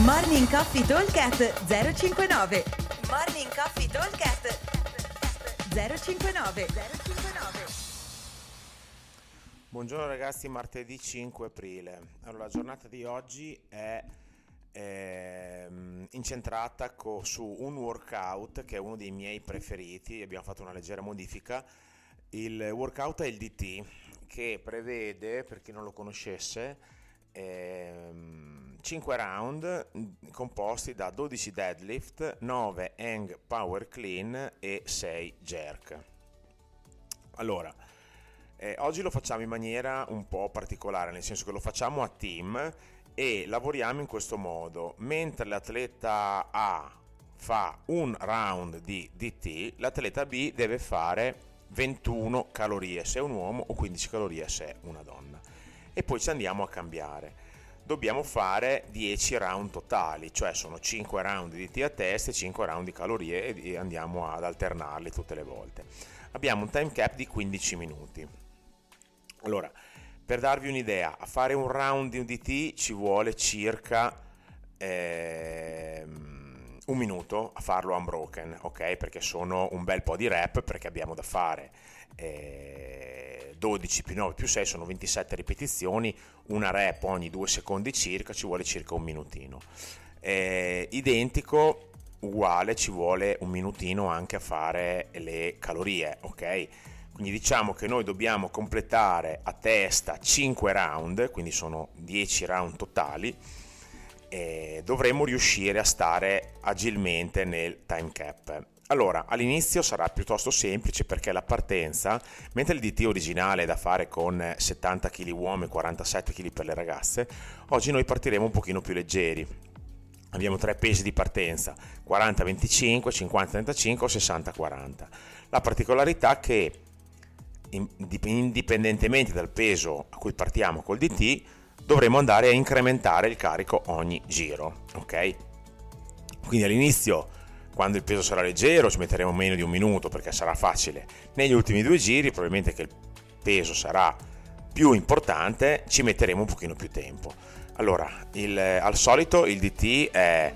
Morning Coffee Talkcast 059 Morning Coffee Talkcast 059 059 Buongiorno ragazzi, martedì 5 aprile. Allora, la giornata di oggi è ehm, incentrata co- su un workout che è uno dei miei preferiti, abbiamo fatto una leggera modifica. Il workout è il DT che prevede, per chi non lo conoscesse, ehm, 5 round composti da 12 deadlift, 9 hang power clean e 6 jerk. Allora, eh, oggi lo facciamo in maniera un po' particolare, nel senso che lo facciamo a team e lavoriamo in questo modo. Mentre l'atleta A fa un round di DT, l'atleta B deve fare 21 calorie se è un uomo o 15 calorie se è una donna. E poi ci andiamo a cambiare. Dobbiamo fare 10 round totali, cioè sono 5 round di DT a testa e 5 round di calorie e andiamo ad alternarli tutte le volte. Abbiamo un time cap di 15 minuti. Allora, per darvi un'idea, a fare un round di UDT ci vuole circa ehm, un minuto a farlo unbroken, ok? Perché sono un bel po' di rep perché abbiamo da fare eh, 12 più 9 più 6 sono 27 ripetizioni, una rep ogni 2 secondi circa, ci vuole circa un minutino. Eh, identico, uguale, ci vuole un minutino anche a fare le calorie, ok? Quindi diciamo che noi dobbiamo completare a testa 5 round, quindi sono 10 round totali, e dovremo riuscire a stare agilmente nel time cap. Allora, all'inizio sarà piuttosto semplice perché la partenza, mentre il DT originale è da fare con 70 kg uomo e 47 kg per le ragazze, oggi noi partiremo un pochino più leggeri. Abbiamo tre pesi di partenza, 40-25, 50-35 o 60-40. La particolarità è che indipendentemente dal peso a cui partiamo col DT, dovremo andare a incrementare il carico ogni giro, ok? Quindi all'inizio, quando il peso sarà leggero, ci metteremo meno di un minuto perché sarà facile. Negli ultimi due giri, probabilmente che il peso sarà più importante, ci metteremo un pochino più tempo. Allora, il, al solito il DT è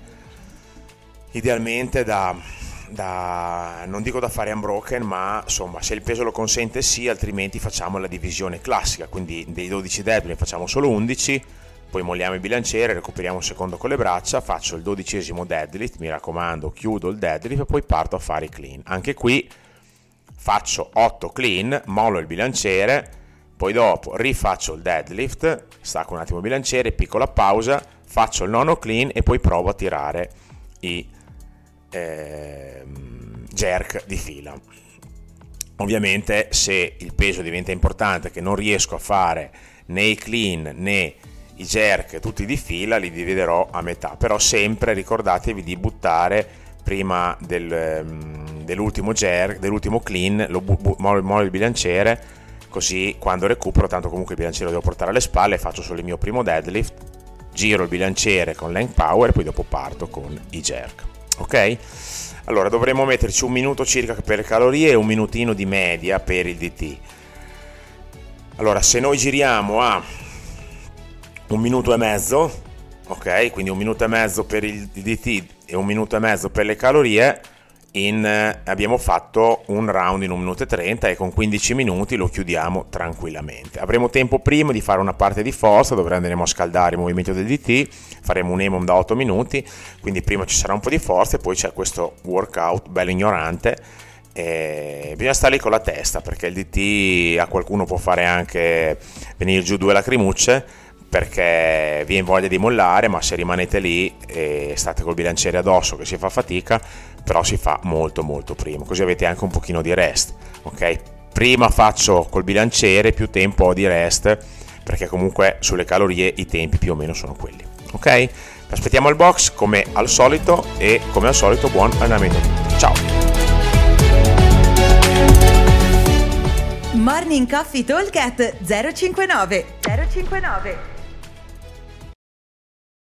idealmente da da, non dico da fare unbroken, ma insomma se il peso lo consente sì, altrimenti facciamo la divisione classica, quindi dei 12 deadlift ne facciamo solo 11, poi molliamo il bilanciere, recuperiamo un secondo con le braccia, faccio il dodicesimo deadlift, mi raccomando chiudo il deadlift e poi parto a fare i clean. Anche qui faccio 8 clean, mollo il bilanciere, poi dopo rifaccio il deadlift, stacco un attimo il bilanciere, piccola pausa, faccio il nono clean e poi provo a tirare i eh, jerk di fila. Ovviamente se il peso diventa importante che non riesco a fare né i clean né i jerk tutti di fila li dividerò a metà, però sempre ricordatevi di buttare prima del, ehm, dell'ultimo jerk, dell'ultimo clean, lo bu- bu- mollo il bilanciere così quando recupero, tanto comunque il bilanciere lo devo portare alle spalle, faccio solo il mio primo deadlift, giro il bilanciere con length power e poi dopo parto con i jerk ok? Allora dovremmo metterci un minuto circa per le calorie e un minutino di media per il DT. Allora se noi giriamo a un minuto e mezzo, ok? Quindi un minuto e mezzo per il DT e un minuto e mezzo per le calorie, in, eh, abbiamo fatto un round in 1 minuto e 30 e con 15 minuti lo chiudiamo tranquillamente. Avremo tempo prima di fare una parte di forza dove andremo a scaldare il movimento del DT, faremo un EMOM da 8 minuti, quindi prima ci sarà un po' di forza e poi c'è questo workout bello ignorante. E bisogna stare lì con la testa perché il DT a qualcuno può fare anche venire giù due lacrimucce perché vi è voglia di mollare, ma se rimanete lì e state col bilanciere addosso che si fa fatica, però si fa molto molto prima, così avete anche un pochino di rest, ok? Prima faccio col bilanciere, più tempo ho di rest, perché comunque sulle calorie i tempi più o meno sono quelli, ok? Aspettiamo il box come al solito e come al solito buon allenamento. Ciao! Morning Coffee Talk 059 059